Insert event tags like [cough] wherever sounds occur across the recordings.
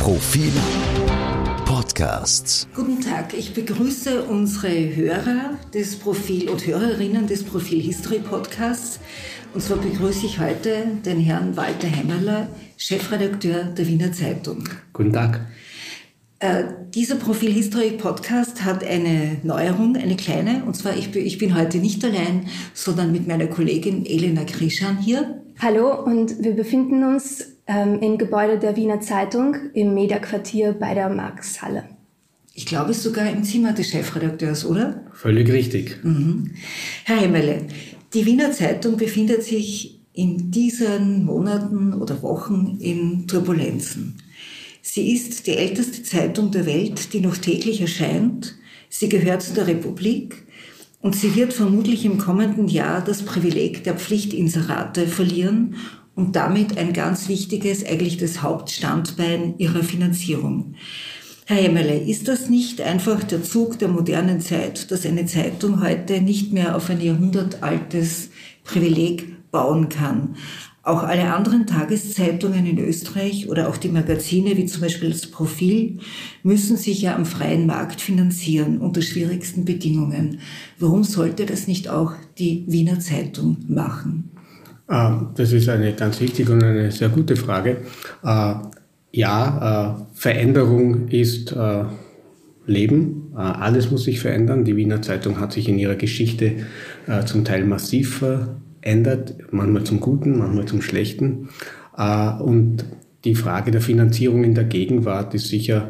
Profil Podcasts. Guten Tag, ich begrüße unsere Hörer des Profil und Hörerinnen des Profil History Podcasts. Und zwar begrüße ich heute den Herrn Walter Hemmerler, Chefredakteur der Wiener Zeitung. Guten Tag. Äh, dieser Profil History Podcast hat eine Neuerung, eine kleine. Und zwar, ich bin, ich bin heute nicht allein, sondern mit meiner Kollegin Elena Krischan hier. Hallo, und wir befinden uns ähm, im Gebäude der Wiener Zeitung im Mediaquartier bei der Marxhalle. Ich glaube, es ist sogar im Zimmer des Chefredakteurs, oder? Völlig richtig. Mhm. Herr Hemmele, die Wiener Zeitung befindet sich in diesen Monaten oder Wochen in Turbulenzen. Sie ist die älteste Zeitung der Welt, die noch täglich erscheint. Sie gehört zur Republik und sie wird vermutlich im kommenden Jahr das Privileg der Pflichtinserate verlieren und damit ein ganz wichtiges, eigentlich das Hauptstandbein ihrer Finanzierung. Herr Emmerle, ist das nicht einfach der Zug der modernen Zeit, dass eine Zeitung heute nicht mehr auf ein jahrhundertaltes Privileg bauen kann? Auch alle anderen Tageszeitungen in Österreich oder auch die Magazine, wie zum Beispiel das Profil, müssen sich ja am freien Markt finanzieren unter schwierigsten Bedingungen. Warum sollte das nicht auch die Wiener Zeitung machen? Ah, das ist eine ganz wichtige und eine sehr gute Frage. Ah, ja, äh, Veränderung ist äh, Leben. Äh, alles muss sich verändern. Die Wiener Zeitung hat sich in ihrer Geschichte zum Teil massiv verändert, manchmal zum Guten, manchmal zum Schlechten. Und die Frage der Finanzierung in der Gegenwart ist sicher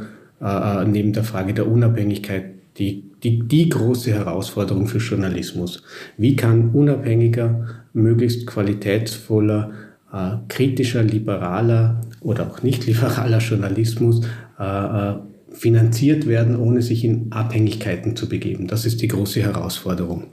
neben der Frage der Unabhängigkeit die, die, die große Herausforderung für Journalismus. Wie kann unabhängiger, möglichst qualitätsvoller, äh, kritischer, liberaler oder auch nicht liberaler Journalismus äh, äh, finanziert werden, ohne sich in Abhängigkeiten zu begeben? Das ist die große Herausforderung.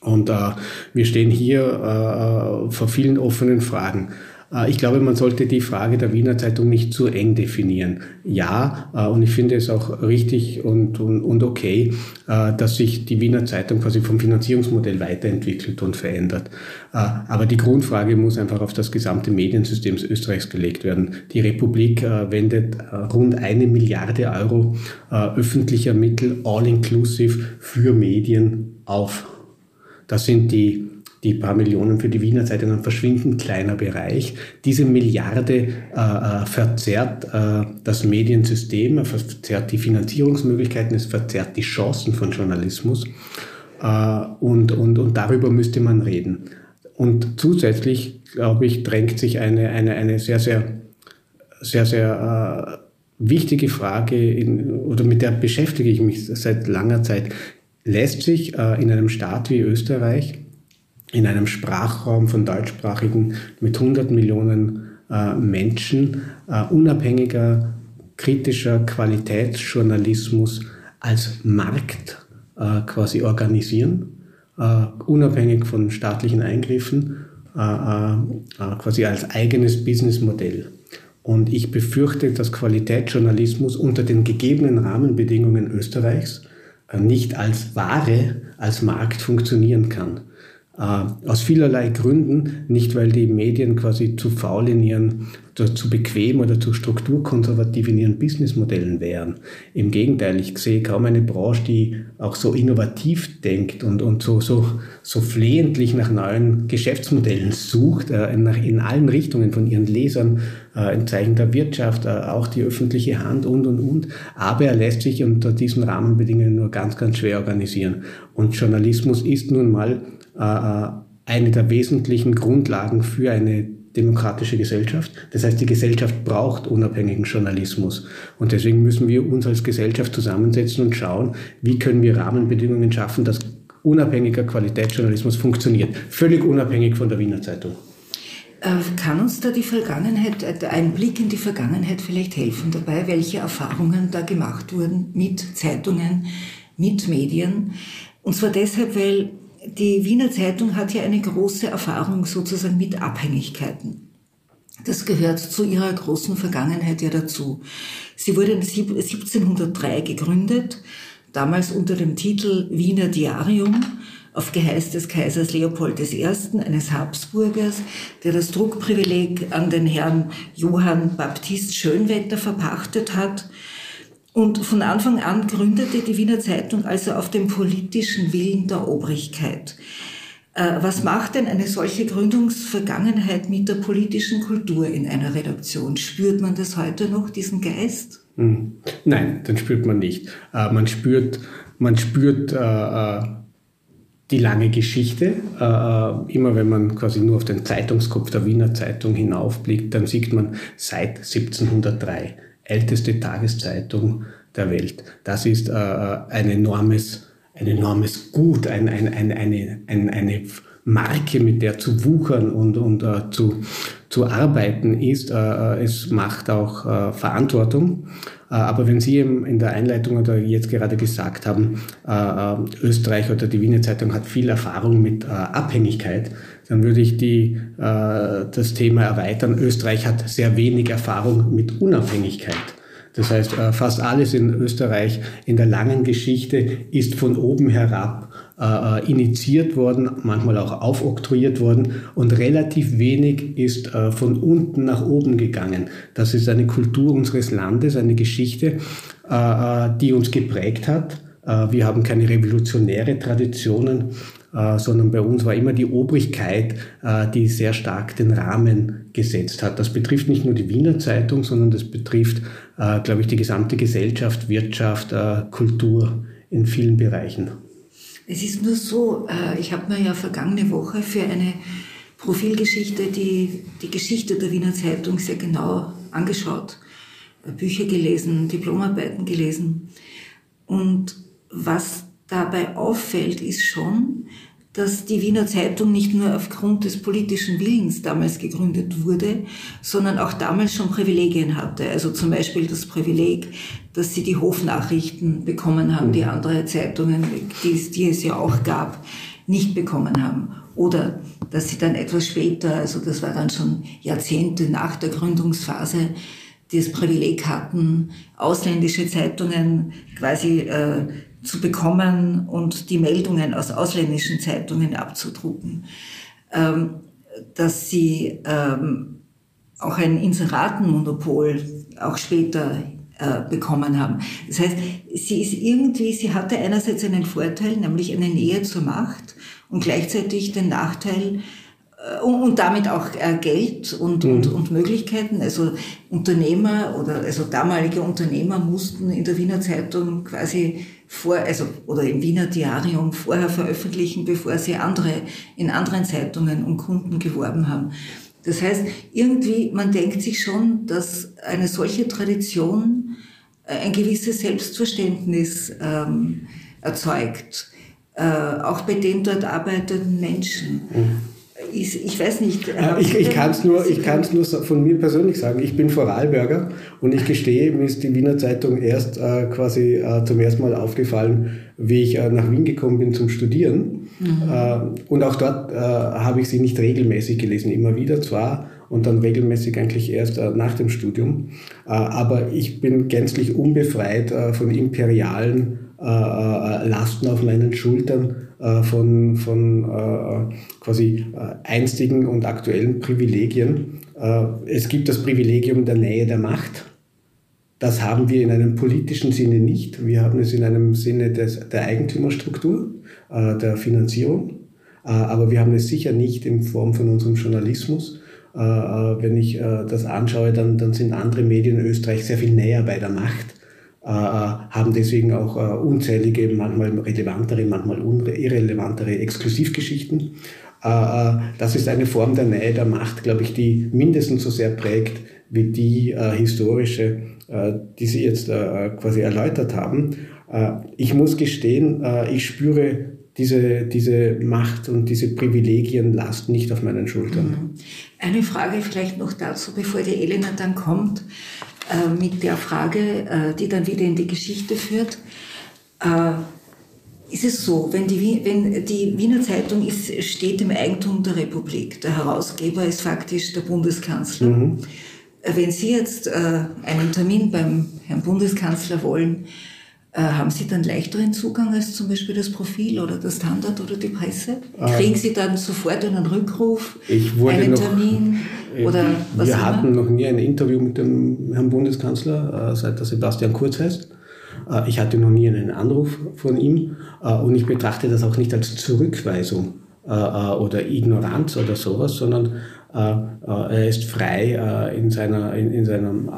Und äh, wir stehen hier äh, vor vielen offenen Fragen. Äh, ich glaube, man sollte die Frage der Wiener Zeitung nicht zu eng definieren. Ja, äh, und ich finde es auch richtig und, und, und okay, äh, dass sich die Wiener Zeitung quasi vom Finanzierungsmodell weiterentwickelt und verändert. Aber die Grundfrage muss einfach auf das gesamte Mediensystem Österreichs gelegt werden. Die Republik wendet rund eine Milliarde Euro öffentlicher Mittel all-inclusive für Medien auf. Das sind die die paar Millionen für die Wiener Zeitung ein verschwindend kleiner Bereich. Diese Milliarde äh, äh, verzerrt äh, das Mediensystem, verzerrt die Finanzierungsmöglichkeiten, es verzerrt die Chancen von Journalismus. Äh, und, und, und darüber müsste man reden. Und zusätzlich, glaube ich, drängt sich eine, eine, eine sehr, sehr, sehr, sehr äh, wichtige Frage, in, oder mit der beschäftige ich mich seit langer Zeit. Lässt sich äh, in einem Staat wie Österreich in einem Sprachraum von deutschsprachigen mit 100 Millionen äh, Menschen äh, unabhängiger, kritischer Qualitätsjournalismus als Markt äh, quasi organisieren, äh, unabhängig von staatlichen Eingriffen, äh, äh, quasi als eigenes Businessmodell. Und ich befürchte, dass Qualitätsjournalismus unter den gegebenen Rahmenbedingungen Österreichs nicht als Ware, als Markt funktionieren kann. Äh, aus vielerlei Gründen, nicht weil die Medien quasi zu faul in ihren, zu bequem oder zu strukturkonservativ in ihren Businessmodellen wären. Im Gegenteil, ich sehe kaum eine Branche, die auch so innovativ denkt und, und so, so, so flehentlich nach neuen Geschäftsmodellen sucht, äh, nach, in allen Richtungen von ihren Lesern, ein Zeichen der Wirtschaft, äh, auch die öffentliche Hand und, und, und. Aber er lässt sich unter diesen Rahmenbedingungen nur ganz, ganz schwer organisieren. Und Journalismus ist nun mal äh, äh, eine der wesentlichen Grundlagen für eine demokratische Gesellschaft. Das heißt, die Gesellschaft braucht unabhängigen Journalismus. Und deswegen müssen wir uns als Gesellschaft zusammensetzen und schauen, wie können wir Rahmenbedingungen schaffen, dass unabhängiger Qualitätsjournalismus funktioniert. Völlig unabhängig von der Wiener Zeitung. Äh, kann uns da die Vergangenheit, ein Blick in die Vergangenheit vielleicht helfen dabei, welche Erfahrungen da gemacht wurden mit Zeitungen, mit Medien? Und zwar deshalb, weil die Wiener Zeitung hat ja eine große Erfahrung sozusagen mit Abhängigkeiten. Das gehört zu ihrer großen Vergangenheit ja dazu. Sie wurde 1703 gegründet, damals unter dem Titel Wiener Diarium auf Geheiß des Kaisers Leopold I., eines Habsburgers, der das Druckprivileg an den Herrn Johann Baptist Schönwetter verpachtet hat. Und von Anfang an gründete die Wiener Zeitung also auf dem politischen Willen der Obrigkeit. Äh, was macht denn eine solche Gründungsvergangenheit mit der politischen Kultur in einer Redaktion? Spürt man das heute noch, diesen Geist? Hm. Nein, den spürt man nicht. Äh, man spürt, man spürt äh, die lange Geschichte. Immer wenn man quasi nur auf den Zeitungskopf der Wiener Zeitung hinaufblickt, dann sieht man seit 1703 älteste Tageszeitung der Welt. Das ist ein enormes ein enormes Gut, ein, ein, ein, eine, ein, eine Marke, mit der zu wuchern und, und uh, zu, zu arbeiten ist. Uh, es macht auch Verantwortung. Aber wenn Sie in der Einleitung oder jetzt gerade gesagt haben, Österreich oder die Wiener Zeitung hat viel Erfahrung mit Abhängigkeit, dann würde ich die, das Thema erweitern. Österreich hat sehr wenig Erfahrung mit Unabhängigkeit. Das heißt, äh, fast alles in Österreich in der langen Geschichte ist von oben herab äh, äh, initiiert worden, manchmal auch aufoktroyiert worden und relativ wenig ist von unten nach oben gegangen. Das ist eine Kultur unseres Landes, eine Geschichte, die uns geprägt hat. Wir haben keine revolutionäre Traditionen, äh, sondern bei uns war immer die Obrigkeit, äh, die sehr stark den Rahmen gesetzt hat. Das betrifft nicht nur die Wiener Zeitung, sondern das betrifft, äh, glaube ich, die gesamte Gesellschaft, Wirtschaft, Kultur in vielen Bereichen. Es ist nur so, ich habe mir ja vergangene Woche für eine Profilgeschichte die, die Geschichte der Wiener Zeitung sehr genau angeschaut, Bücher gelesen, Diplomarbeiten gelesen. Und was dabei auffällt, ist schon, dass die Wiener Zeitung nicht nur aufgrund des politischen Willens damals gegründet wurde, sondern auch damals schon Privilegien hatte. Also zum Beispiel das Privileg, dass sie die Hofnachrichten bekommen haben, die mhm. andere Zeitungen, die, die es ja auch gab, nicht bekommen haben. Oder dass sie dann etwas später, also das war dann schon Jahrzehnte nach der Gründungsphase, das Privileg hatten, ausländische Zeitungen quasi äh, zu bekommen und die Meldungen aus ausländischen Zeitungen abzudrucken, ähm, dass sie ähm, auch ein Inseratenmonopol auch später äh, bekommen haben. Das heißt, sie ist irgendwie, sie hatte einerseits einen Vorteil, nämlich eine Nähe zur Macht und gleichzeitig den Nachteil, äh, und damit auch äh, Geld und, mhm. und, und Möglichkeiten. Also Unternehmer oder also damalige Unternehmer mussten in der Wiener Zeitung quasi vor, also, oder im Wiener Diarium vorher veröffentlichen, bevor sie andere, in anderen Zeitungen um Kunden geworben haben. Das heißt, irgendwie, man denkt sich schon, dass eine solche Tradition äh, ein gewisses Selbstverständnis ähm, erzeugt, äh, auch bei den dort arbeitenden Menschen. Mhm ich, ich weiß nicht. Äh, ich, ich kann es nur, nur von mir persönlich sagen. Ich bin Vorarlberger und ich gestehe, mir ist die Wiener Zeitung erst äh, quasi äh, zum ersten Mal aufgefallen, wie ich äh, nach Wien gekommen bin zum Studieren. Mhm. Äh, und auch dort äh, habe ich sie nicht regelmäßig gelesen, immer wieder zwar und dann regelmäßig eigentlich erst nach dem Studium. aber ich bin gänzlich unbefreit von imperialen Lasten auf meinen Schultern äh, von, von äh, quasi äh, einstigen und aktuellen Privilegien. es gibt das Privilegium der Nähe der Macht. Das haben wir in einem politischen Sinne nicht. Wir haben es in einem Sinne des, der Eigentümerstruktur, der Finanzierung. aber wir haben es sicher nicht in Form von unserem Journalismus. wenn ich das anschaue, dann, dann sind andere Medien in Österreich sehr viel näher bei der Macht äh, haben deswegen auch äh, unzählige, manchmal relevantere, manchmal irrelevantere Exklusivgeschichten. Äh, das ist eine Form der Nähe der Macht, glaube ich, die mindestens so sehr prägt wie die historische, die Sie jetzt quasi erläutert haben. Ich muss gestehen, ich spüre diese, diese Macht und diese Privilegienlast nicht auf meinen Schultern. Mhm. Eine Frage vielleicht noch dazu, bevor die Elena dann kommt. Äh, mit der Frage, äh, die dann wieder in die Geschichte führt. Äh, ist es so, wenn die, wenn die Wiener Zeitung ist, steht im Eigentum der Republik, der Herausgeber ist faktisch der Bundeskanzler. Mhm. Wenn Sie jetzt einen Termin beim Herrn Bundeskanzler wollen, Äh, haben Sie dann leichteren Zugang als zum Beispiel das Profil oder das Standard oder die Presse? Äh, Kriegen Sie dann sofort einen Rückruf, einen noch, Termin? [laughs] Oder was wir immer? hatten noch nie ein Interview mit dem Herrn Bundeskanzler, äh, seit er Sebastian Kurz heißt. Ich hatte noch nie einen Anruf von ihm und ich betrachte das auch nicht als Zurückweisung oder Ignoranz oder sowas, sondern er ist frei in, seiner, in, in seinem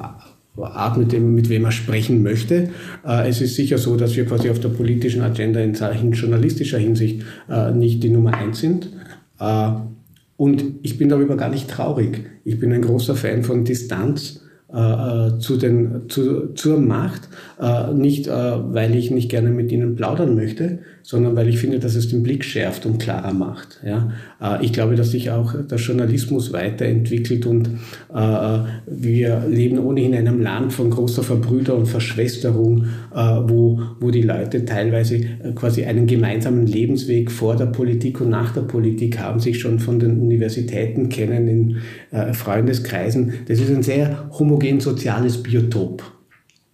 Art, mit, dem, mit wem er sprechen möchte. Äh, es ist sicher so, dass wir quasi auf der politischen Agenda in Zeichen journalistischer Hinsicht äh, nicht die Nummer eins sind. Äh, und ich bin darüber gar nicht traurig. Ich bin ein großer Fan von Distanz äh, zu den, zu, zur Macht, äh, nicht äh, weil ich nicht gerne mit ihnen plaudern möchte, sondern weil ich finde, dass es den Blick schärft und klarer macht. Ja? Äh, ich glaube, dass sich auch der Journalismus weiterentwickelt und äh, wir leben ohnehin in einem Land von großer Verbrüder und Verschwesterung, äh, wo, wo die Leute teilweise quasi einen gemeinsamen Lebensweg vor der Politik und nach der Politik haben, sich schon von den Universitäten kennen, in Freundeskreisen. Das ist ein sehr homogen soziales Biotop.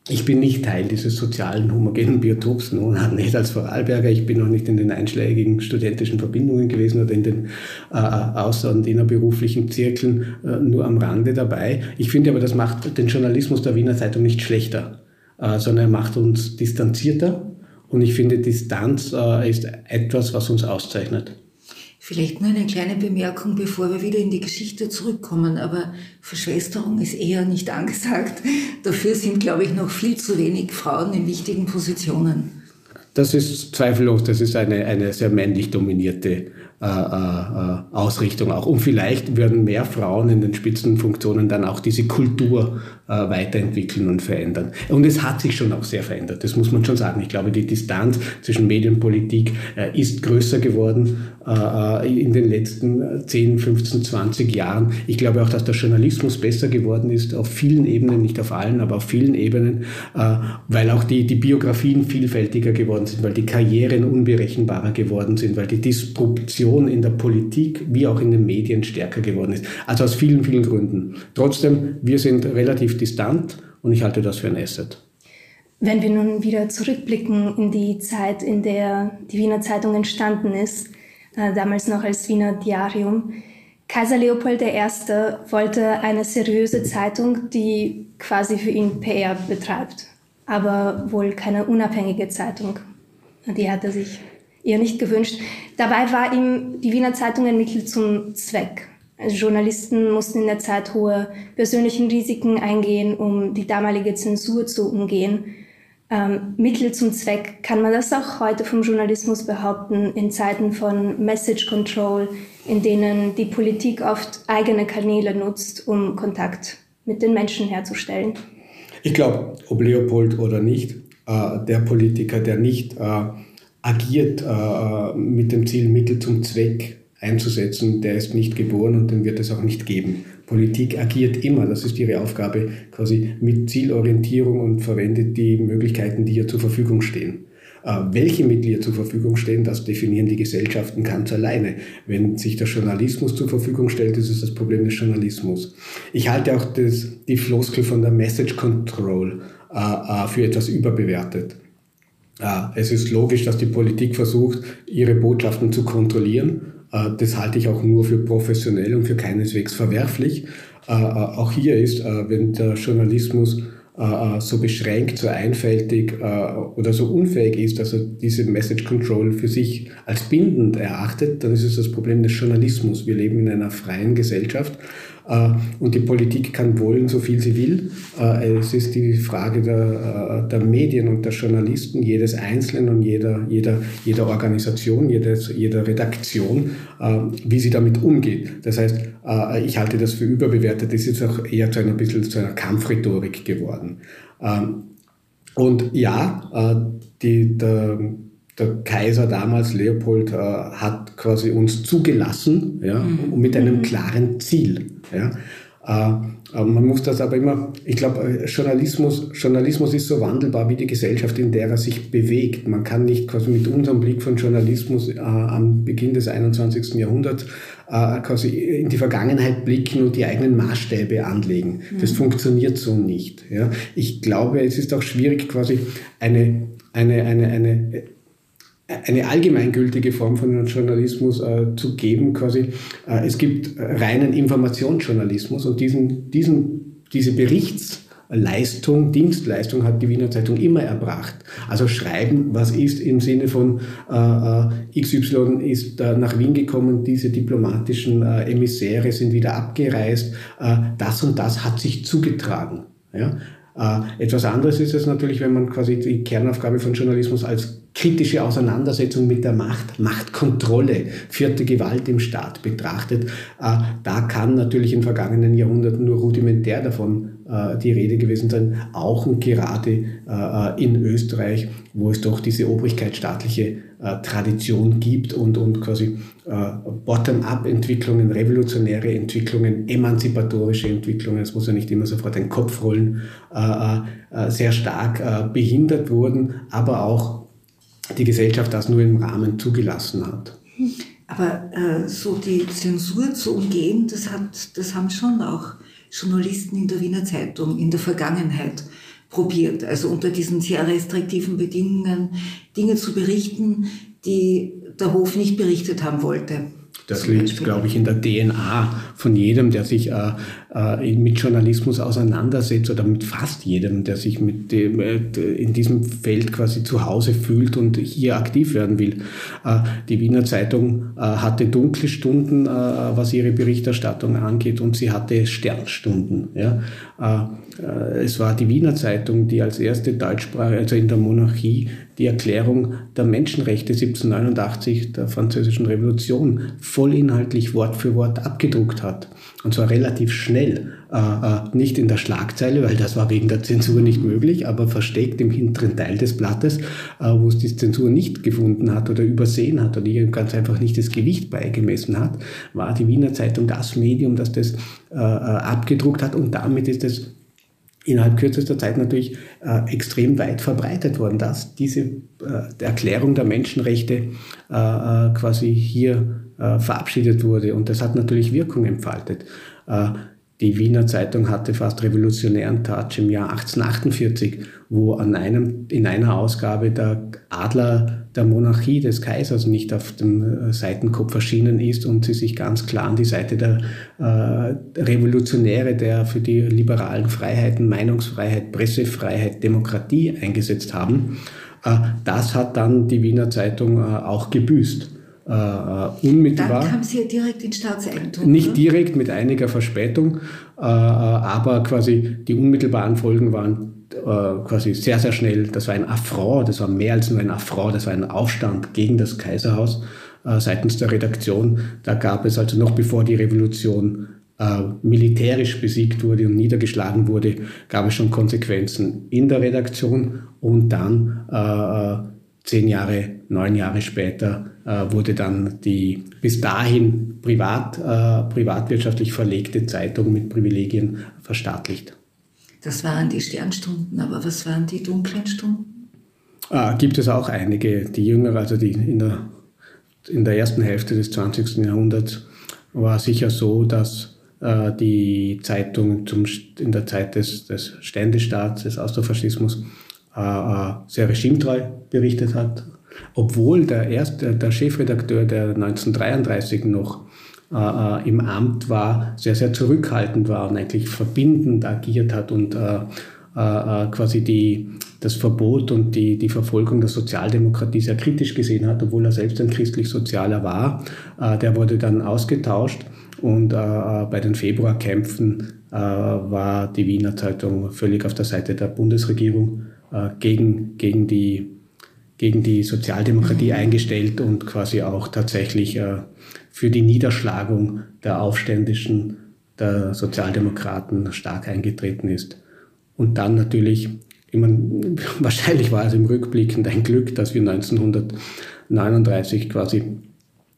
Ich bin nicht Teil dieses sozialen homogenen Biotops, nun [laughs] nicht als Vorarlberger. Ich bin noch nicht in den einschlägigen studentischen Verbindungen gewesen oder in den äh, außer- und innerberuflichen Zirkeln äh, nur am Rande dabei. Ich finde aber, das macht den Journalismus der Wiener Zeitung nicht schlechter, äh, sondern er macht uns distanzierter. Und ich finde, Distanz äh, ist etwas, was uns auszeichnet. Vielleicht nur eine kleine Bemerkung, bevor wir wieder in die Geschichte zurückkommen. Aber Verschwesterung ist eher nicht angesagt. Dafür sind, glaube ich, noch viel zu wenig Frauen in wichtigen Positionen. Das ist zweifellos, das ist eine, eine sehr männlich dominierte äh, äh, Ausrichtung auch. Und vielleicht würden mehr Frauen in den Spitzenfunktionen dann auch diese Kultur äh, weiterentwickeln und verändern. Und es hat sich schon auch sehr verändert, das muss man schon sagen. Ich glaube, die Distanz zwischen Medienpolitik äh, ist größer geworden in den letzten 10, 15, 20 Jahren. Ich glaube auch, dass der Journalismus besser geworden ist, auf vielen Ebenen, nicht auf allen, aber auf vielen Ebenen, äh, weil auch die, die Biografien vielfältiger geworden sind, weil die Karrieren unberechenbarer geworden sind, weil die Disruption in der Politik wie auch in den Medien stärker geworden ist. Also aus vielen, vielen Gründen. Trotzdem, wir sind relativ distant und ich halte das für ein Asset. Wenn wir nun wieder zurückblicken in die Zeit, in der die Wiener Zeitung entstanden ist, äh, damals noch als Wiener Diarium, Kaiser Leopold I. wollte eine seriöse Zeitung, die quasi für ihn PR betreibt, aber wohl keine unabhängige Zeitung. Die hat er sich eher nicht gewünscht. Dabei war ihm die Wiener Zeitung ein Mittel zum Zweck. Also Journalisten mussten in der Zeit hohe persönlichen Risiken eingehen, um die damalige Zensur zu umgehen. Ähm, Mittel zum Zweck kann man das auch heute vom Journalismus behaupten, in Zeiten von Message Control, in denen die Politik oft eigene Kanäle nutzt, um Kontakt mit den Menschen herzustellen. Ich glaube, ob Leopold oder nicht, äh, der Politiker, der nicht äh, agiert äh, mit dem Ziel, Mittel zum Zweck einzusetzen, der ist nicht geboren und den wird es auch nicht geben. Politik agiert immer, das ist ihre Aufgabe, quasi mit Zielorientierung und verwendet die Möglichkeiten, die ihr zur Verfügung stehen. Äh, welche Mittel ihr zur Verfügung stehen, das definieren die Gesellschaften ganz alleine. Wenn sich der Journalismus zur Verfügung stellt, ist es das Problem des Journalismus. Ich halte auch das, die Floskel von der Message Control äh, äh für etwas überbewertet. Ja, es ist logisch, dass die Politik versucht, ihre Botschaften zu kontrollieren. Äh, das halte ich auch nur für professionell und für keineswegs verwerflich. Äh, äh, auch hier ist, wenn der Journalismus so beschränkt, so einfältig oder so unfähig ist, dass er diese Message Control für sich als bindend erachtet, dann ist es das Problem des Journalismus. Wir leben in einer freien Gesellschaft und die Politik kann wollen, so viel sie will. Äh, es ist die Frage der, äh, der Medien und der Journalisten, jedes Einzelnen und jeder, jeder, jeder Organisation, jedes, jeder Redaktion, wie sie damit umgeht. Das heißt, ich halte das für überbewertet. Das ist auch eher zu einer bisschen zu einer Kampfrhetorik geworden. Ähm, und ja, die, der, der Kaiser damals, Leopold, hat quasi uns zugelassen, ja, mhm. mit einem mhm. klaren Ziel. Ja? Äh, man muss das aber immer, ich glaube, äh, Journalismus, Journalismus ist so wandelbar wie die Gesellschaft, in der er sich bewegt. Man kann nicht quasi mit unserem Blick von Journalismus äh, am Beginn des 21. Jahrhunderts äh, quasi in die Vergangenheit blicken und die eigenen Maßstäbe anlegen. Mhm. Das funktioniert so nicht. Ja? Ich glaube, es ist auch schwierig, quasi eine eine, eine, eine, eine allgemeingültige Form von Journalismus äh, zu geben. Quasi. Äh, es gibt reinen Informationsjournalismus und diesen, diesen, diese Berichts- Leistung, Dienstleistung hat die Wiener Zeitung immer erbracht. Also schreiben, was ist im Sinne von äh, äh XY ist nach Wien gekommen, diese diplomatischen äh, Emissäre sind wieder abgereist, äh, das und das hat sich zugetragen. Ja? Äh, etwas anderes ist es natürlich, wenn man quasi die Kernaufgabe von Journalismus als kritische Auseinandersetzung mit der Macht, Machtkontrolle, vierte Gewalt im Staat betrachtet. Äh, da kann natürlich in vergangenen Jahrhunderten nur rudimentär davon die Rede gewesen sein, auch und gerade in Österreich, wo es doch diese obrigkeitsstaatliche Tradition gibt und, und quasi Bottom-up-Entwicklungen, revolutionäre Entwicklungen, emanzipatorische Entwicklungen, es muss ja nicht immer sofort ein Kopf rollen, sehr stark behindert wurden, aber auch die Gesellschaft das nur im Rahmen zugelassen hat. Aber äh, so die Zensur zu umgehen, das, hat, das haben schon auch Journalisten in der Wiener Zeitung in der Vergangenheit probiert. Also unter diesen sehr restriktiven Bedingungen Dinge zu berichten, die der Hof nicht berichtet haben wollte. Das liegt, glaube ich, in der DNA von jedem, der sich äh, äh, mit Journalismus auseinandersetzt oder mit fast jedem, der sich mit dem, äh, in diesem Feld quasi zu Hause fühlt und hier aktiv werden will. Äh, die Wiener Zeitung äh, hatte dunkle Stunden, was ihre Berichterstattung angeht, und sie hatte Sternstunden. Ja? Es war die Wiener Zeitung, die als erste Deutschsprache, also in der Monarchie, die Erklärung der Menschenrechte 1789 der Französischen Revolution vollinhaltlich Wort für Wort abgedruckt hat. Und zwar relativ schnell. Äh, äh, nicht in der Schlagzeile, weil das war wegen der Zensur nicht möglich, aber versteckt im hinteren Teil des Blattes, äh, wo es die Zensur nicht gefunden hat oder übersehen hat oder ihr ganz einfach nicht das Gewicht beigemessen hat, war die Wiener Zeitung das Medium, das das äh, äh, abgedruckt hat und damit ist es innerhalb kürzester Zeit natürlich äh, extrem weit verbreitet worden, dass diese äh, Erklärung der Menschenrechte äh, äh, quasi hier äh, verabschiedet wurde. Und das hat natürlich Wirkung entfaltet. Äh, die Wiener Zeitung hatte fast revolutionären Touch im Jahr 1848, wo an einem, in einer Ausgabe der Adler der Monarchie des Kaisers nicht auf dem äh, Seitenkopf erschienen ist und sie sich ganz klar an die Seite der äh, Revolutionäre, der für die liberalen Freiheiten, Meinungsfreiheit, Pressefreiheit, Demokratie eingesetzt haben. Äh, das hat dann die Wiener Zeitung äh, auch gebüßt unmittelbar. Dann kam sie ja direkt in Staatseigentum. Nicht oder? direkt mit einiger Verspätung, aber quasi die unmittelbaren Folgen waren quasi sehr, sehr schnell. Das war ein Affront, das war mehr als nur ein Affront, das war ein Aufstand gegen das Kaiserhaus äh, seitens der Redaktion. Da gab es also noch bevor die Revolution militärisch besiegt wurde und niedergeschlagen wurde, gab es schon Konsequenzen in der Redaktion und dann zehn Jahre, neun Jahre später äh, wurde dann die bis dahin privat, äh, privatwirtschaftlich verlegte Zeitung mit Privilegien verstaatlicht. Das waren die Sternstunden, aber was waren die dunklen Stunden? Äh, gibt es auch einige, die jüngere, also die in der, in der ersten Hälfte des 20. Jahrhunderts war sicher so, dass äh, die Zeitung zum, in der Zeit des, des Ständestaats, des Austrofaschismus, äh, äh, sehr regimetreu berichtet hat, obwohl der, erste, der Chefredakteur, der 1933 noch äh, äh, im Amt war, sehr, sehr zurückhaltend war und eigentlich verbindend agiert hat und äh, äh, quasi die, das Verbot und die, die Verfolgung der Sozialdemokratie sehr kritisch gesehen hat, obwohl er selbst ein christlich-sozialer war. der wurde dann ausgetauscht und bei den Februarkämpfen war die Wiener Zeitung völlig auf der Seite der Bundesregierung äh, gegen, gegen, die, gegen die Sozialdemokratie eingestellt und quasi auch tatsächlich äh, für die Niederschlagung der Aufständischen der Sozialdemokraten stark eingetreten ist. Und dann natürlich, immer, [laughs] wahrscheinlich war es im Rückblickend ein Glück, dass wir 1939 quasi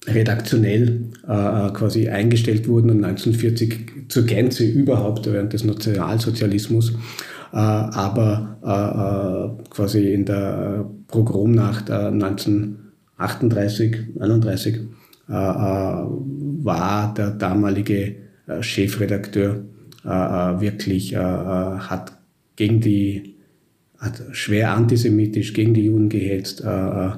redaktionell äh, quasi eingestellt wurden und 1940 zur Gänze überhaupt während des Nationalsozialismus äh, aber äh, äh, quasi in der Pogromnacht 1938, 39 war der damalige Chefredakteur wirklich hat gegen die hat schwer antisemitisch gegen die Juden gehetzt, äh,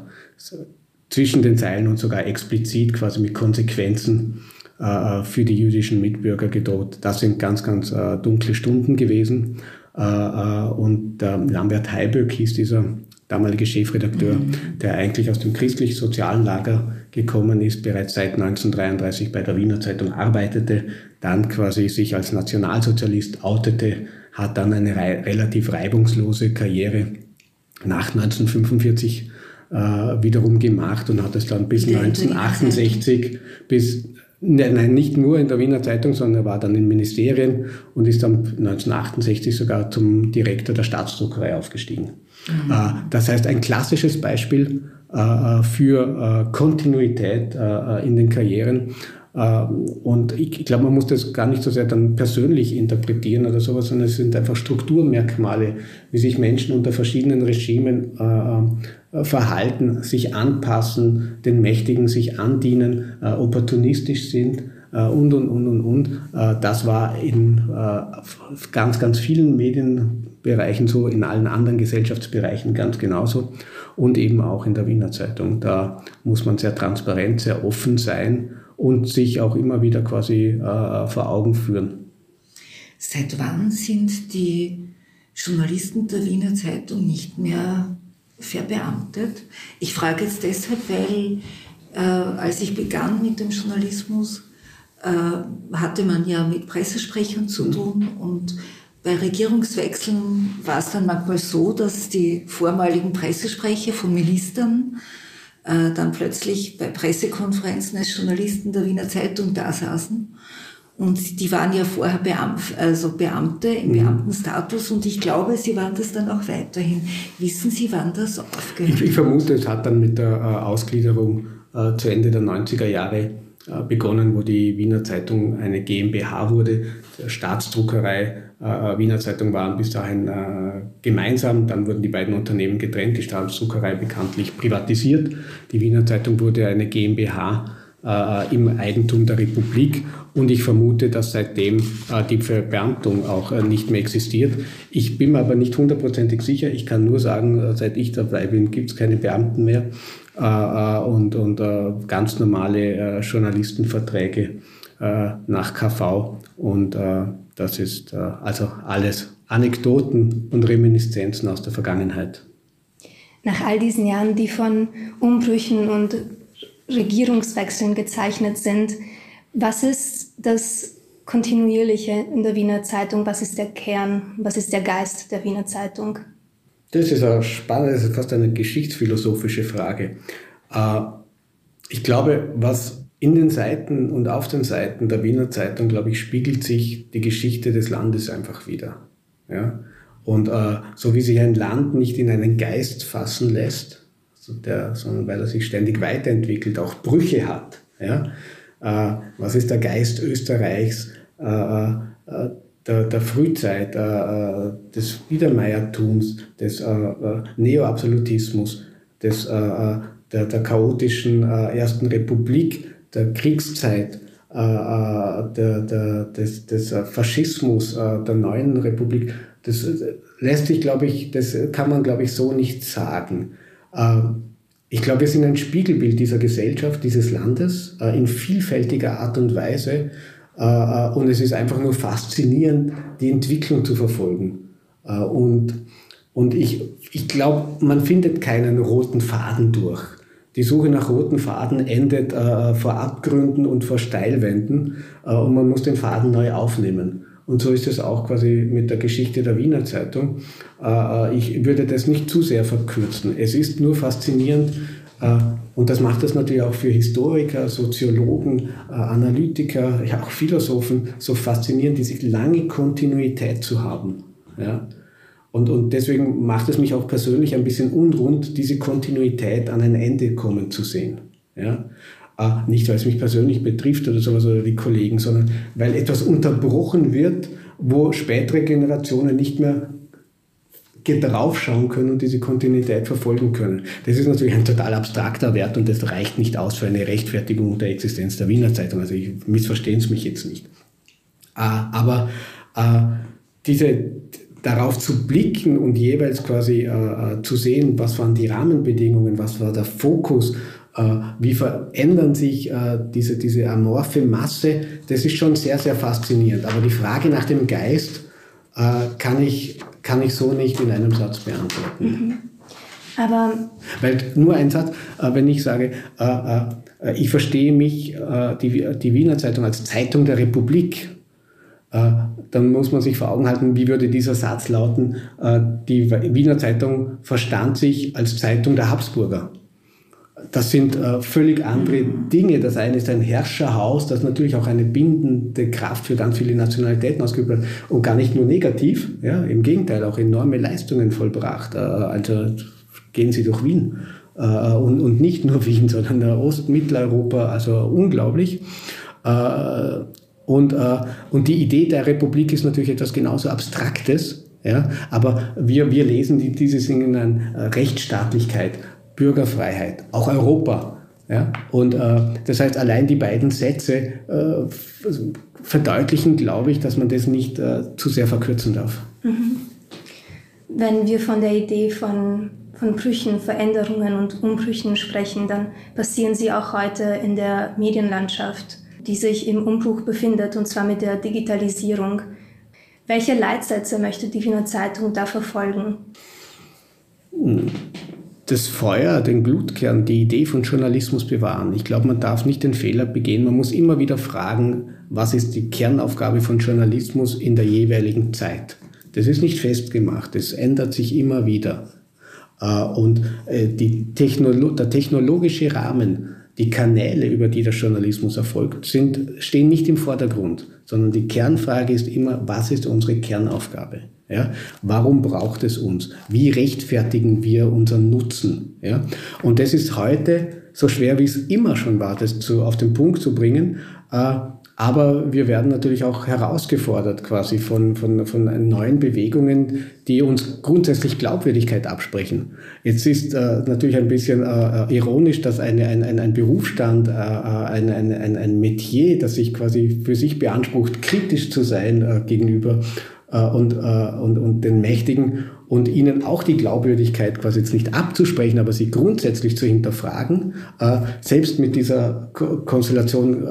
zwischen den Zeilen und sogar explizit quasi mit Konsequenzen äh, für die jüdischen Mitbürger gedroht. Das sind ganz, ganz äh, dunkle Stunden gewesen. Äh, äh und Lambert Heiböck hieß dieser damalige Chefredakteur, mhm. der eigentlich aus dem christlich-sozialen Lager gekommen ist, bereits seit 1933 bei der Wiener Zeitung arbeitete, dann quasi sich als Nationalsozialist outete, hat dann eine rei relativ reibungslose Karriere nach 1945 äh, wiederum gemacht und hat es dann bis 1968 bis Nein, nein, nicht nur in der Wiener Zeitung, sondern er war dann in Ministerien und ist dann 1968 sogar zum Direktor der Staatsdruckerei aufgestiegen. Mhm. Äh, das heißt, ein klassisches Beispiel äh, für Kontinuität in den Karrieren und ich, glaube, man muss das gar nicht so sehr dann persönlich interpretieren oder sowas, sondern es sind einfach Strukturmerkmale, wie sich Menschen unter verschiedenen Regimen äh, äh, verhalten, sich anpassen, den Mächtigen sich andienen, äh, opportunistisch sind äh, und, und, und, und, und. Äh, das war in äh, ganz, ganz vielen Medienbereichen so, in allen anderen Gesellschaftsbereichen ganz genauso und eben auch in der Wiener Zeitung. Da muss man sehr transparent, sehr offen sein und sich auch immer wieder quasi äh, vor Augen führen. Seit wann sind die Journalisten der Wiener Zeitung nicht mehr verbeamtet? Ich frage jetzt deshalb, weil äh, als ich begann mit dem Journalismus, äh, hatte man ja mit Pressesprechern zu tun und bei Regierungswechseln war es dann manchmal so, dass die vormaligen Pressesprecher von Ministern äh, dann plötzlich bei Pressekonferenzen als Journalisten der Wiener Zeitung da saßen. Und die waren ja vorher Beam also Beamte im mhm. Beamtenstatus und ich glaube, sie waren das dann auch weiterhin. Wissen Sie, wann das aufgehört hat? Ich, ich vermute, es hat dann mit der äh, Ausgliederung äh, zu Ende der 90er Jahre begonnen, wo die Wiener Zeitung eine GmbH wurde. Staatsdruckerei äh, Wiener Zeitung waren bis dahin äh, gemeinsam. Dann wurden die beiden Unternehmen getrennt. Die Staatsdruckerei bekanntlich privatisiert. Die Wiener Zeitung wurde eine GmbH äh, im Eigentum der Republik. Und ich vermute, dass seitdem äh, die Verbeamtung auch äh, nicht mehr existiert. Ich bin mir aber nicht hundertprozentig sicher. Ich kann nur sagen, seit ich dabei bin, gibt es keine Beamten mehr. Äh, äh, und, und äh, ganz normale Journalistenverträge nach KV. Und das ist also alles Anekdoten und Reminiszenzen aus der Vergangenheit. Nach all diesen Jahren, die von Umbrüchen und Regierungswechseln gezeichnet sind, was ist das Kontinuierliche in der Wiener Zeitung? Was ist der Kern? Was ist der Geist der Wiener Zeitung? Das ist auch spannend, das ist fast eine geschichtsphilosophische Frage. Äh, ich glaube, was in den Seiten und auf den Seiten der Wiener Zeitung, glaube ich, spiegelt sich die Geschichte des Landes einfach wieder. Ja? Und äh, so wie sich ein Land nicht in einen Geist fassen lässt, also der, sondern weil er sich ständig weiterentwickelt, auch Brüche hat. Ja? Äh, was ist der Geist Österreichs? Äh, äh der, der Frühzeit, des Biedermeiertums, des Neoabsolutismus, des, der, der chaotischen Ersten Republik, der Kriegszeit, der, der, des, des Faschismus, der neuen Republik, das lässt sich, glaube ich, das kann man, glaube ich, so nicht sagen. Ich glaube, wir sind ein Spiegelbild dieser Gesellschaft, dieses Landes, in vielfältiger Art und Weise. Äh, äh, und es ist einfach nur faszinierend, die Entwicklung zu verfolgen. Äh, und, und ich, ich glaube, man findet keinen roten Faden durch. Die Suche nach roten Faden endet äh, vor Abgründen und vor Steilwänden äh, und man muss den Faden neu aufnehmen. Und so ist es auch quasi mit der Geschichte der Wiener Zeitung. Äh, ich würde das nicht zu sehr verkürzen. Es ist nur faszinierend, äh, und das macht es natürlich auch für Historiker, Soziologen, äh, Analytiker, ja auch Philosophen so faszinierend, diese lange Kontinuität zu haben. Ja? Und, und deswegen macht es mich auch persönlich ein bisschen unrund, diese Kontinuität an ein Ende kommen zu sehen. Ja? Äh, nicht, weil es mich persönlich betrifft oder sowas oder die Kollegen, sondern weil etwas unterbrochen wird, wo spätere Generationen nicht mehr draufschauen können und diese Kontinuität verfolgen können. Das ist natürlich ein total abstrakter Wert und das reicht nicht aus für eine Rechtfertigung der Existenz der Wiener Zeitung. Also ich missverstehen es mich jetzt nicht. Äh, aber äh, diese, darauf zu blicken und jeweils quasi zu sehen, was waren die Rahmenbedingungen, was war der Fokus, wie verändern sich äh, diese, diese amorphe Masse, das ist schon sehr, sehr faszinierend. Aber die Frage nach dem Geist äh, kann, ich, kann ich so nicht in einem Satz beantworten. Mhm. Aber Weil nur ein Satz, äh, wenn ich sage, ich verstehe mich, die, die Wiener Zeitung als Zeitung der Republik, dann muss man sich vor Augen halten, wie würde dieser Satz lauten, die Wiener Zeitung verstand sich als Zeitung der Habsburger. Das sind äh, völlig andere Dinge. Das eine ist ein Herrscherhaus, das natürlich auch eine bindende Kraft für ganz viele Nationalitäten ausgeübt hat und gar nicht nur negativ, ja, im Gegenteil, auch enorme Leistungen vollbracht. Äh, also gehen Sie durch Wien. Äh, und, und nicht nur [laughs] Wien, sondern Ost-, Mitteleuropa, also unglaublich. Äh, und, äh, und die Idee der Republik ist natürlich etwas genauso Abstraktes, ja, aber wir, wir lesen die, diese Dinge in äh, Rechtsstaatlichkeit, Bürgerfreiheit, auch Europa. Ja? Und äh, das heißt, allein die beiden Sätze äh, verdeutlichen, glaube ich, dass man das nicht äh, zu sehr verkürzen darf. Mhm. Wenn wir von der Idee von, von Brüchen, Veränderungen und Umbrüchen sprechen, dann passieren sie auch heute in der Medienlandschaft die sich im Umbruch befindet, und zwar mit der Digitalisierung. Welche Leitsätze möchte die Wiener Zeitung da verfolgen? Das Feuer, den Glutkern, die Idee von Journalismus bewahren. Ich glaube, man darf nicht den Fehler begehen. Man muss immer wieder fragen, was ist die Kernaufgabe von Journalismus in der jeweiligen Zeit. Das ist nicht festgemacht, es ändert sich immer wieder. Äh, und äh, Technolo der technologische Rahmen die Kanäle, über die der Journalismus erfolgt, sind, stehen nicht im Vordergrund, sondern die Kernfrage ist immer, was ist unsere Kernaufgabe? Ja? Warum braucht es uns? Wie rechtfertigen wir unseren Nutzen? Ja? Und das ist heute so schwer, wie es immer schon war, das zu, auf den Punkt zu bringen. Äh, aber wir werden natürlich auch herausgefordert quasi von, von, von neuen Bewegungen, die uns grundsätzlich Glaubwürdigkeit absprechen. Jetzt ist äh, natürlich ein bisschen äh, ironisch, dass eine, ein, ein, ein Berufsstand, äh, ein, ein, ein Metier, das sich quasi für sich beansprucht, kritisch zu sein äh, gegenüber äh, und, äh, und, und den Mächtigen und ihnen auch die Glaubwürdigkeit quasi jetzt nicht abzusprechen, aber sie grundsätzlich zu hinterfragen, äh, selbst mit dieser Konstellation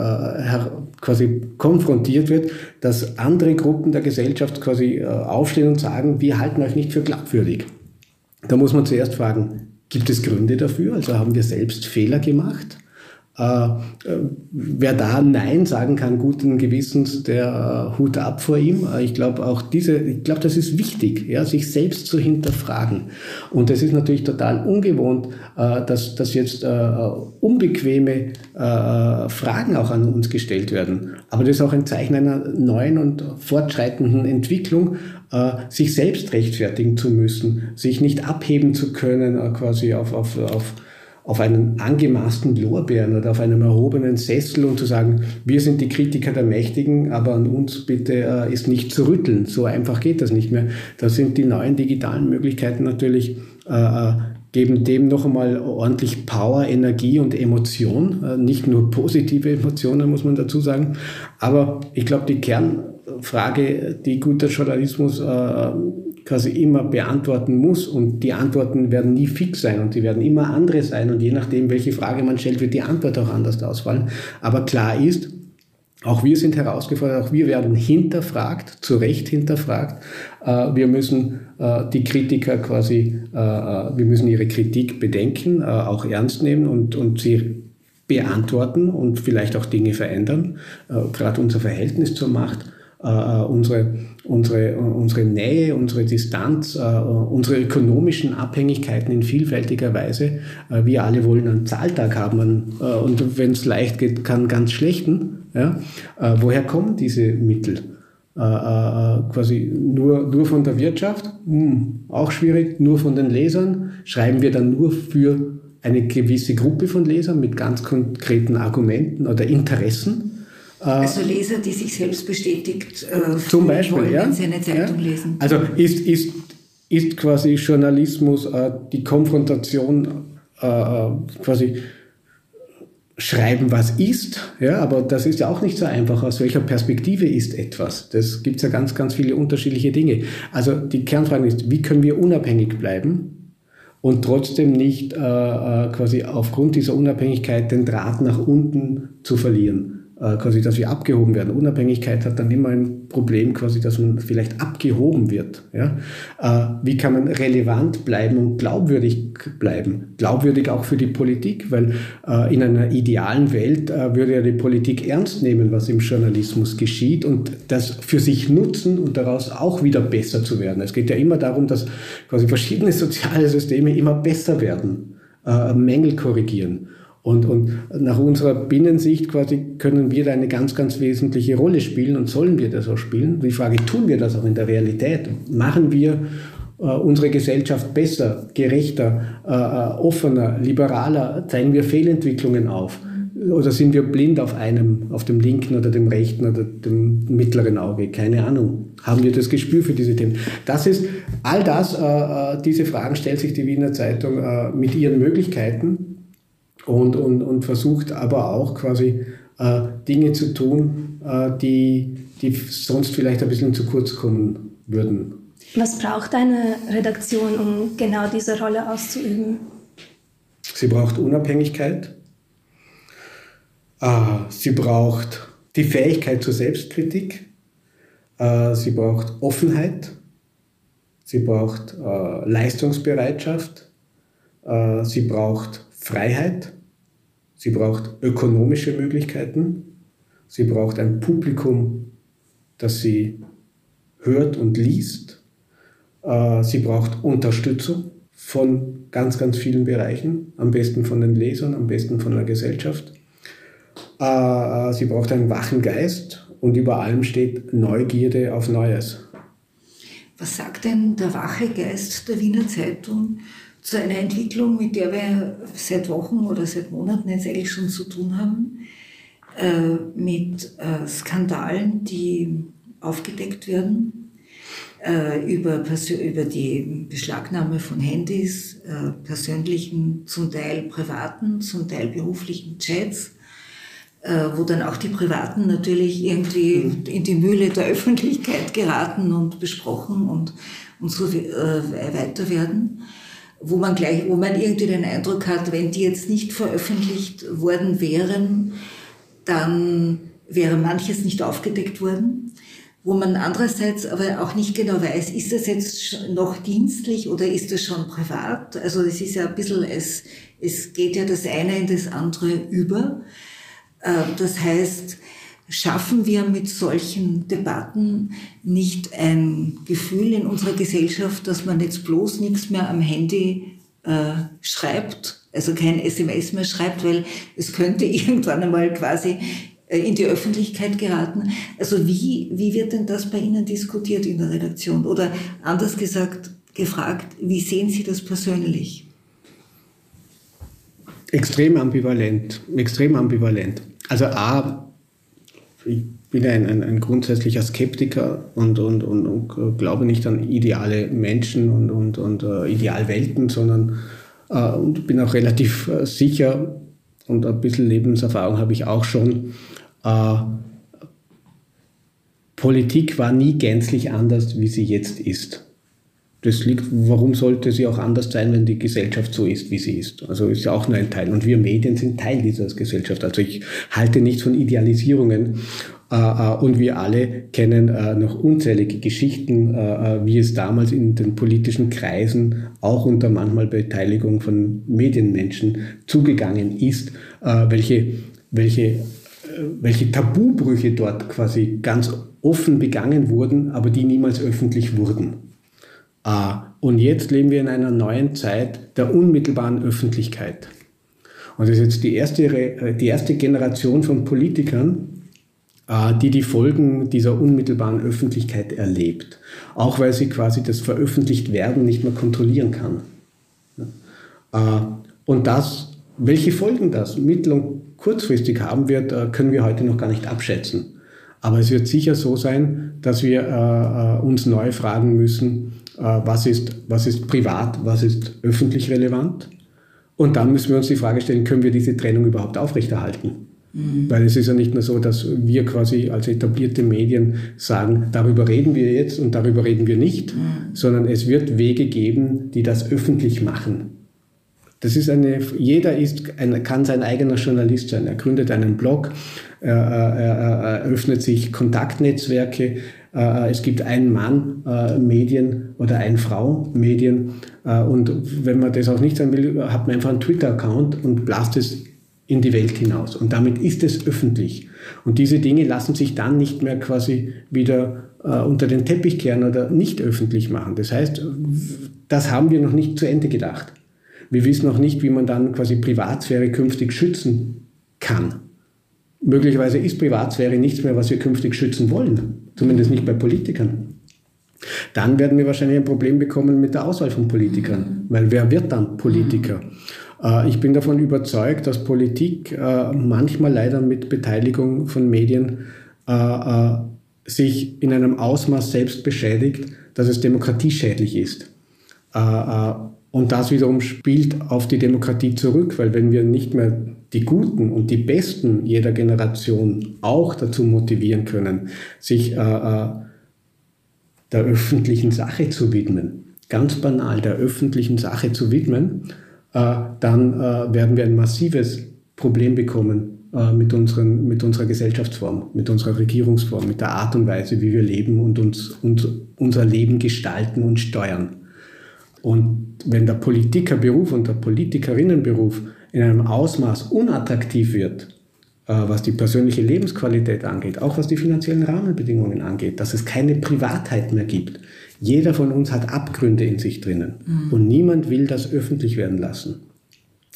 quasi konfrontiert wird, dass andere Gruppen der Gesellschaft quasi aufstehen und sagen, wir halten euch nicht für glaubwürdig. Da muss man zuerst fragen, gibt es Gründe dafür? Also haben wir selbst Fehler gemacht? Äh, wer da Nein sagen kann, guten Gewissens, der äh, Hut ab vor ihm. Äh, ich glaube auch diese, ich glaube, das ist wichtig, ja, sich selbst zu hinterfragen. Und es ist natürlich total ungewohnt, äh, dass, dass jetzt äh, unbequeme äh, Fragen auch an uns gestellt werden. Aber das ist auch ein Zeichen einer neuen und fortschreitenden Entwicklung, sich selbst rechtfertigen zu müssen, sich nicht abheben zu können, quasi auf, auf, auf auf einen angemaßten Lorbeeren oder auf einem erhobenen Sessel und zu sagen, wir sind die Kritiker der Mächtigen, aber an uns bitte äh, ist nicht zu rütteln. So einfach geht das nicht mehr. Da sind die neuen digitalen Möglichkeiten natürlich äh, äh geben dem noch einmal ordentlich Power, Energie und Emotion, äh, nicht nur positive Emotionen, muss man dazu sagen. Aber ich glaube, die Kernfrage, die guter Journalismus äh, quasi immer beantworten muss und die Antworten werden nie fix sein und die werden immer andere sein und je nachdem, welche Frage man stellt, wird die Antwort auch anders ausfallen. Aber klar ist, auch wir sind herausgefordert, auch wir werden hinterfragt, zu Recht hinterfragt. Äh, wir müssen äh, die Kritiker quasi, äh, wir müssen ihre Kritik bedenken, auch ernst nehmen und, und sie beantworten und vielleicht auch Dinge verändern. Gerade unser Verhältnis zur Macht unsere, unsere, unsere Nähe, unsere Distanz, äh, unsere ökonomischen Abhängigkeiten in vielfältiger Weise. Äh, wir alle wollen einen Zahltag haben äh, und wenn es leicht geht, kann ganz schlechten. Ja? Äh, woher kommen diese Mittel? Äh, quasi nur, nur von der Wirtschaft? Hm, auch schwierig. Nur von den Lesern? Schreiben wir dann nur für eine gewisse Gruppe von Lesern mit ganz konkreten Argumenten oder Interessen? Äh, also Leser, die sich selbst bestätigt äh, zum Beispiel, wollen, ja? wenn sie eine Zeitung ja? lesen. Also ist, ist, ist quasi Journalismus äh, die Konfrontation äh, äh quasi schreiben, was ist, ja, aber das ist ja auch nicht so einfach. Aus welcher Perspektive ist etwas? Das gibt es ja ganz, ganz viele unterschiedliche Dinge. Also die Kernfrage ist, wie können wir unabhängig bleiben und trotzdem nicht äh, äh quasi aufgrund dieser Unabhängigkeit den Draht nach unten zu verlieren? Äh, quasi, dass wir abgehoben werden. Unabhängigkeit hat dann immer ein Problem, quasi, dass man vielleicht abgehoben wird. Ja? Äh, wie kann man relevant bleiben und glaubwürdig bleiben? Glaubwürdig auch für die Politik, weil äh, in einer idealen Welt würde ja die Politik ernst nehmen, was im Journalismus geschieht und das für sich nutzen und daraus auch wieder besser zu werden. Es geht ja immer darum, dass quasi verschiedene [laughs] soziale Systeme immer besser werden, Mängel korrigieren. Und, und nach unserer Binnensicht quasi können wir da eine ganz, ganz wesentliche Rolle spielen und sollen wir das auch spielen. Die Frage, tun wir das auch in der Realität? Machen wir äh, unsere Gesellschaft besser, gerechter, äh, äh offener, liberaler? Zeigen wir Fehlentwicklungen auf? Oder sind wir blind auf einem, auf dem linken oder dem rechten oder dem mittleren Auge? Keine Ahnung. Haben wir das Gespür für diese Themen? Das ist, all das, äh, äh diese Fragen stellt sich die Wiener Zeitung äh, mit ihren Möglichkeiten und, und, und versucht aber auch quasi äh, Dinge zu tun, äh, die, die sonst vielleicht ein bisschen zu kurz kommen würden. Was braucht eine Redaktion, um genau diese Rolle auszuüben? Sie braucht Unabhängigkeit. Äh, sie braucht die Fähigkeit zur Selbstkritik. Äh, sie braucht Offenheit. Sie braucht äh, Leistungsbereitschaft. Äh, sie braucht Freiheit. Sie braucht ökonomische Möglichkeiten. Sie braucht ein Publikum, das sie hört und liest. Äh, sie braucht Unterstützung von ganz, ganz vielen Bereichen, am besten von den Lesern, am besten von der Gesellschaft. Äh, äh, sie braucht einen wachen Geist und über allem steht Neugierde auf Neues. Was sagt denn der wache Geist der Wiener Zeitung zu einer Entwicklung, mit der wir seit Wochen oder seit Monaten jetzt eigentlich schon zu tun haben, äh, mit äh, Skandalen, die aufgedeckt werden, äh, über, über die Beschlagnahme von Handys, persönlichen, zum Teil privaten, zum Teil beruflichen Chats, wo dann auch die Privaten natürlich irgendwie mhm. in die Mühle der Öffentlichkeit geraten und besprochen und, und so weiter werden wo man gleich, wo man irgendwie den Eindruck hat, wenn die jetzt nicht veröffentlicht worden wären, dann wäre manches nicht aufgedeckt worden. Wo man andererseits aber auch nicht genau weiß, ist das jetzt noch dienstlich oder ist das schon privat? Also es ist ja ein bisschen, es, es geht ja das eine in das andere über. Äh, das heißt, schaffen wir mit solchen Debatten nicht ein Gefühl in unserer Gesellschaft, dass man jetzt bloß nichts mehr am Handy äh, schreibt, also kein SMS mehr schreibt, weil es könnte [laughs] irgendwann einmal quasi äh, in die Öffentlichkeit geraten. Also wie, wie wird denn das bei Ihnen diskutiert in der Redaktion? Oder anders gesagt, gefragt, wie sehen Sie das persönlich? Extrem ambivalent, extrem ambivalent. Also A, ich bin ein, ein, ein grundsätzlicher Skeptiker und, und, und, und, glaube nicht an ideale Menschen und, und, und uh, Idealwelten, sondern uh, und bin auch relativ uh, sicher und ein bisschen Lebenserfahrung habe ich auch schon. Politik war nie gänzlich anders, wie sie jetzt ist das liegt, warum sollte sie auch anders sein, wenn die Gesellschaft so ist, wie sie ist? Also ist ja auch nur ein Teil. Und wir Medien sind Teil dieser Gesellschaft. Also ich halte nichts von Idealisierungen. Äh, äh, und wir alle kennen äh, noch unzählige Geschichten, wie es damals in den politischen Kreisen auch unter manchmal Beteiligung von Medienmenschen zugegangen ist, welche, welche, welche Tabubrüche dort quasi ganz offen begangen wurden, aber die niemals öffentlich wurden. Ah, und jetzt leben wir in einer neuen Zeit der unmittelbaren Öffentlichkeit. Und das ist jetzt die erste, äh, die erste Generation von Politikern, äh, die die Folgen dieser unmittelbaren Öffentlichkeit erlebt. Auch weil sie quasi das veröffentlicht werden nicht mehr kontrollieren kann. Äh, und das, welche Folgen das mittel- und kurzfristig haben wird, können wir heute noch gar nicht abschätzen. Aber es wird sicher so sein, dass wir uns neu fragen müssen, was ist, was ist privat, was ist öffentlich relevant Und dann müssen wir uns die Frage stellen, können wir diese Trennung überhaupt aufrechterhalten? Mhm. Weil es ist ja nicht nur so, dass wir quasi als etablierte Medien sagen, darüber reden wir jetzt und darüber reden wir nicht, mhm. sondern es wird Wege geben, die das öffentlich machen. Das ist eine, jeder ist, ein, kann sein eigener Journalist sein. Er gründet einen Blog, er, er, er öffnet sich Kontaktnetzwerke, äh, es gibt ein Mann äh, Medien oder ein Frau Medien. Äh, und wenn man das auch nicht sein will, hat man einfach einen Twitter-Account und blast es in die Welt hinaus. Und damit ist es öffentlich. Und diese Dinge lassen sich dann nicht mehr quasi wieder unter den Teppich kehren oder nicht öffentlich machen. Das heißt, das haben wir noch nicht zu Ende gedacht. Wir wissen noch nicht, wie man dann quasi Privatsphäre künftig schützen kann. Möglicherweise ist Privatsphäre nichts mehr, was wir künftig schützen wollen zumindest nicht bei Politikern. Dann werden wir wahrscheinlich ein Problem bekommen mit der Auswahl von Politikern, weil wer wird dann Politiker? Äh, ich bin davon überzeugt, dass Politik äh, manchmal leider mit Beteiligung von Medien äh, sich in einem Ausmaß selbst beschädigt, dass es demokratieschädlich ist. Und das wiederum spielt auf die Demokratie zurück, weil wenn wir nicht mehr die Guten und die Besten jeder Generation auch dazu motivieren können, sich äh, äh, der öffentlichen Sache zu widmen, ganz banal der öffentlichen Sache zu widmen, äh, dann äh, werden wir ein massives Problem bekommen äh, mit, unseren, mit unserer Gesellschaftsform, mit unserer Regierungsform, mit der Art und Weise, wie wir leben und uns, uns unser Leben gestalten und steuern. Und wenn der Politikerberuf und der Politikerinnenberuf in einem Ausmaß unattraktiv wird, äh, was die persönliche Lebensqualität angeht, auch was die finanziellen Rahmenbedingungen angeht, dass es keine Privatheit mehr gibt. Jeder von uns hat Abgründe in sich drinnen mhm. und niemand will das öffentlich werden lassen.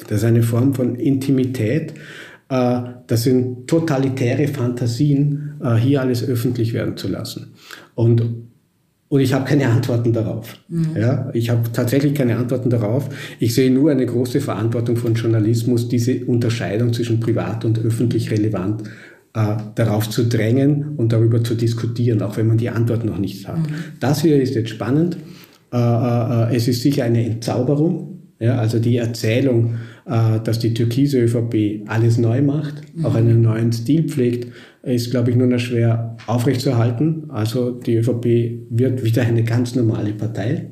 Das ist eine Form von Intimität, äh, das sind totalitäre Fantasien, äh, hier alles öffentlich werden zu lassen. Und und ich habe keine Antworten darauf. Mhm. Ja, ich habe tatsächlich keine Antworten darauf. Ich sehe nur eine große Verantwortung von Journalismus, diese Unterscheidung zwischen privat und öffentlich relevant äh, darauf zu drängen und darüber zu diskutieren, auch wenn man die Antwort noch nicht hat. Mhm. Das hier ist jetzt spannend. Äh, äh, es ist sicher eine Entzauberung. Ja, also die Erzählung, äh, dass die türkise ÖVP alles neu macht, mhm. auch einen neuen Stil pflegt, ist, glaube ich, nur noch schwer aufrechtzuerhalten. Also die ÖVP wird wieder eine ganz normale Partei.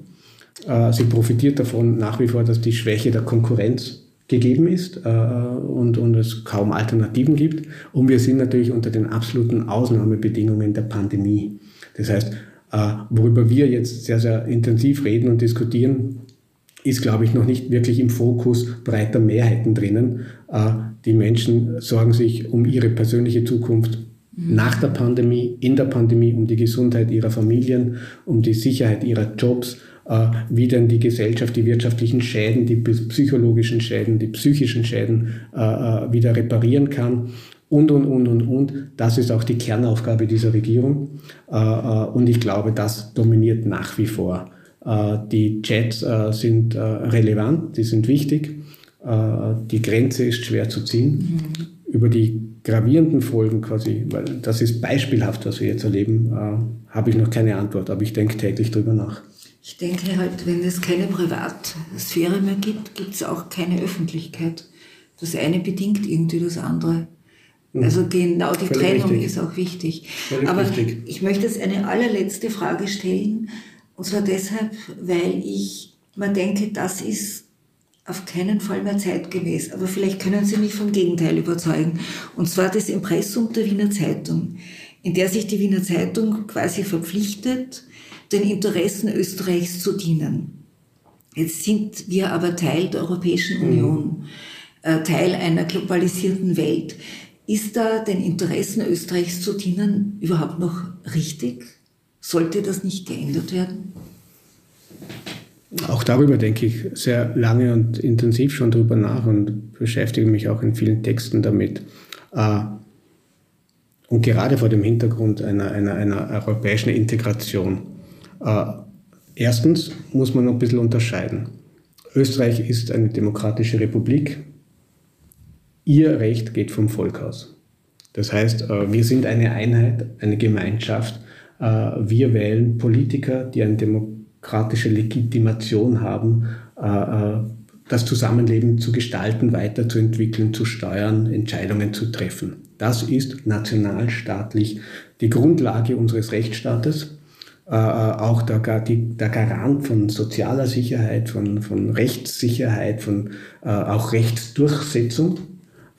Äh, sie profitiert davon nach wie vor, dass die Schwäche der Konkurrenz gegeben ist äh, und, und es kaum Alternativen gibt. Und wir sind natürlich unter den absoluten Ausnahmebedingungen der Pandemie. Das heißt, äh, worüber wir jetzt sehr, sehr intensiv reden und diskutieren, ist, glaube ich, noch nicht wirklich im Fokus breiter Mehrheiten drinnen. Äh, die Menschen sorgen sich um ihre persönliche Zukunft nach der Pandemie, in der Pandemie, um die Gesundheit ihrer Familien, um die Sicherheit ihrer Jobs, äh, wie denn die Gesellschaft die wirtschaftlichen Schäden, die psychologischen Schäden, die psychischen Schäden äh, wieder reparieren kann und, und, und, und, und. Das ist auch die Kernaufgabe dieser Regierung. Und ich glaube, das dominiert nach wie vor. Äh, die Chats äh, sind äh, relevant, die sind wichtig. Die Grenze ist schwer zu ziehen. Mhm. Über die gravierenden Folgen quasi, weil das ist beispielhaft, was wir jetzt erleben, habe ich noch keine Antwort, aber ich denke täglich darüber nach. Ich denke halt, wenn es keine Privatsphäre mehr gibt, gibt es auch keine Öffentlichkeit. Das eine bedingt irgendwie das andere. Mhm. Also genau die Völlig Trennung richtig. ist auch wichtig. Völlig Aber richtig. ich möchte jetzt eine allerletzte Frage stellen. Und zwar deshalb, weil ich mir denke, das ist auf keinen Fall mehr zeitgemäß. Aber vielleicht können Sie mich vom Gegenteil überzeugen. Und zwar das Impressum der Wiener Zeitung, in der sich die Wiener Zeitung quasi verpflichtet, den Interessen Österreichs zu dienen. Jetzt sind wir aber Teil der Europäischen mhm. Union, äh, Teil einer globalisierten Welt. Ist da den Interessen Österreichs zu dienen überhaupt noch richtig? Sollte das nicht geändert werden? Auch darüber denke ich sehr lange und intensiv schon darüber nach und beschäftige mich auch in vielen Texten damit. Äh, und gerade vor dem Hintergrund einer, einer, einer europäischen Integration. Äh, erstens muss man noch ein bisschen unterscheiden. Österreich ist eine demokratische Republik. Ihr Recht geht vom Volk aus. Das heißt, äh, wir sind eine Einheit, eine Gemeinschaft wir wählen Politiker, die eine demokratische Legitimation haben, äh, äh, das Zusammenleben zu gestalten, weiterzuentwickeln, zu steuern, Entscheidungen zu treffen. Das ist nationalstaatlich die Grundlage unseres Rechtsstaates, äh, auch der, die, der Garant von sozialer Sicherheit, von, von Rechtssicherheit, von äh, auch Rechtsdurchsetzung.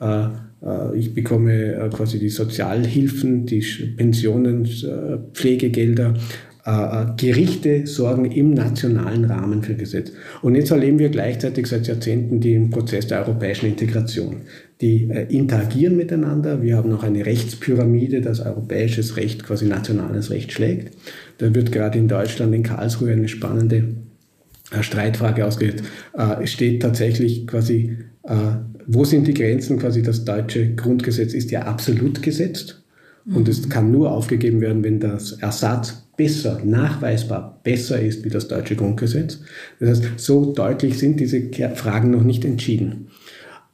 Äh, äh ich bekomme äh, quasi die Sozialhilfen, die Pensionen, äh, Pflegegelder äh, äh, Gerichte sorgen im nationalen Rahmen für Gesetz. Und jetzt erleben wir gleichzeitig seit Jahrzehnten den Prozess der europäischen Integration. Die äh, interagieren miteinander. Wir haben noch eine Rechtspyramide, das europäisches Recht quasi nationales Recht schlägt. Da wird gerade in Deutschland, in Karlsruhe, eine spannende Streitfrage ausgeht. Es steht tatsächlich quasi, wo sind die Grenzen? Quasi das deutsche Grundgesetz ist ja absolut gesetzt. Und es kann nur aufgegeben werden, wenn das Ersatz besser, nachweisbar besser ist wie das deutsche Grundgesetz. Das heißt, so deutlich sind diese Fragen noch nicht entschieden.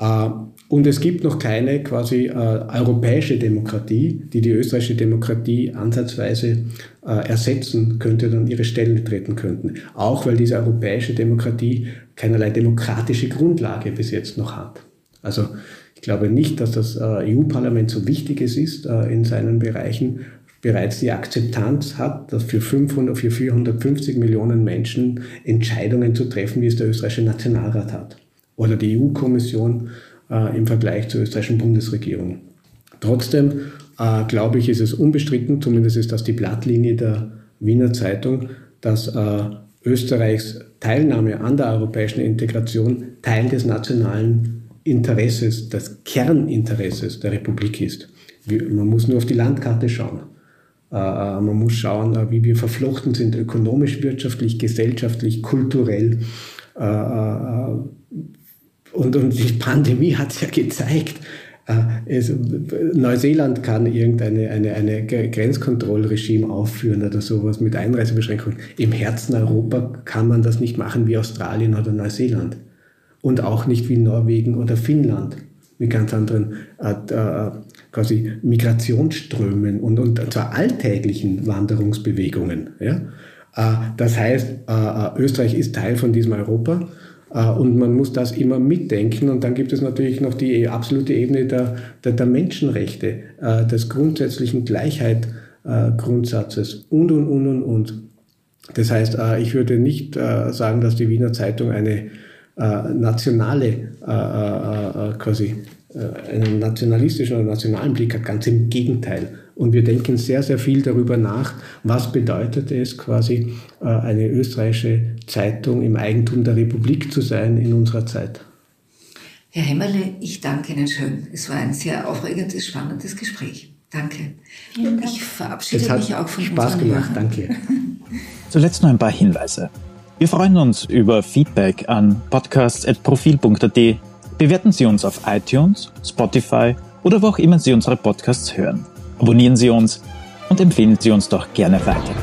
Äh, und es gibt noch keine quasi äh, europäische Demokratie, die die österreichische Demokratie ansatzweise äh, ersetzen könnte an ihre Stelle treten könnten. Auch weil diese europäische Demokratie keinerlei demokratische Grundlage bis jetzt noch hat. Also ich glaube nicht, dass das EU-Parlament so wichtig ist in seinen Bereichen, bereits die Akzeptanz hat, dass für 500, für 450 Millionen Menschen Entscheidungen zu treffen, wie es der österreichische Nationalrat hat oder die EU-Kommission äh, im Vergleich zur österreichischen Bundesregierung. Trotzdem äh, glaube ich, ist es unbestritten, zumindest ist das die Blattlinie der Wiener Zeitung, dass äh, Österreichs Teilnahme an der europäischen Integration Teil des nationalen Interesses, des Kerninteresses der Republik ist. Man muss nur auf die Landkarte schauen. Äh, äh, man muss schauen, äh, wie wir verflochten sind, ökonomisch, wirtschaftlich, gesellschaftlich, kulturell. Und, und die Pandemie hat es ja gezeigt, es, Neuseeland kann irgendeine eine, eine Grenzkontrollregime aufführen oder sowas mit Einreisebeschränkungen. Im Herzen Europa kann man das nicht machen wie Australien oder Neuseeland. Und auch nicht wie Norwegen oder Finnland mit ganz anderen äh, äh, quasi Migrationsströmen und, und zwar alltäglichen Wanderungsbewegungen. Ja? Äh, das heißt, äh, äh, Österreich ist Teil von diesem Europa äh, und man muss das immer mitdenken. Und dann gibt es natürlich noch die absolute Ebene der, der, der Menschenrechte, des grundsätzlichen Gleichheitsgrundsatzes und, und, und, und, und. Das heißt, ich würde nicht sagen, dass die Wiener Zeitung eine nationale quasi äh, einen nationalistischen oder nationalen Blick hat. Ganz im Gegenteil. Und wir denken sehr, sehr viel darüber nach, was bedeutet es quasi, äh, eine österreichische Zeitung im Eigentum der Republik zu sein in unserer Zeit. Herr Hemmerle, ich danke Ihnen schön. Es war ein sehr aufregendes, spannendes Gespräch. Danke. Ich verabschiede mich auch von Spaß gemacht, Hörern. danke. [laughs] Zuletzt noch ein paar Hinweise. Wir freuen uns über Feedback an podcasts.profil.at Bewerten Sie uns auf iTunes, Spotify oder wo auch immer Sie unsere Podcasts hören. Abonnieren Sie uns und empfehlen Sie uns doch gerne weiter.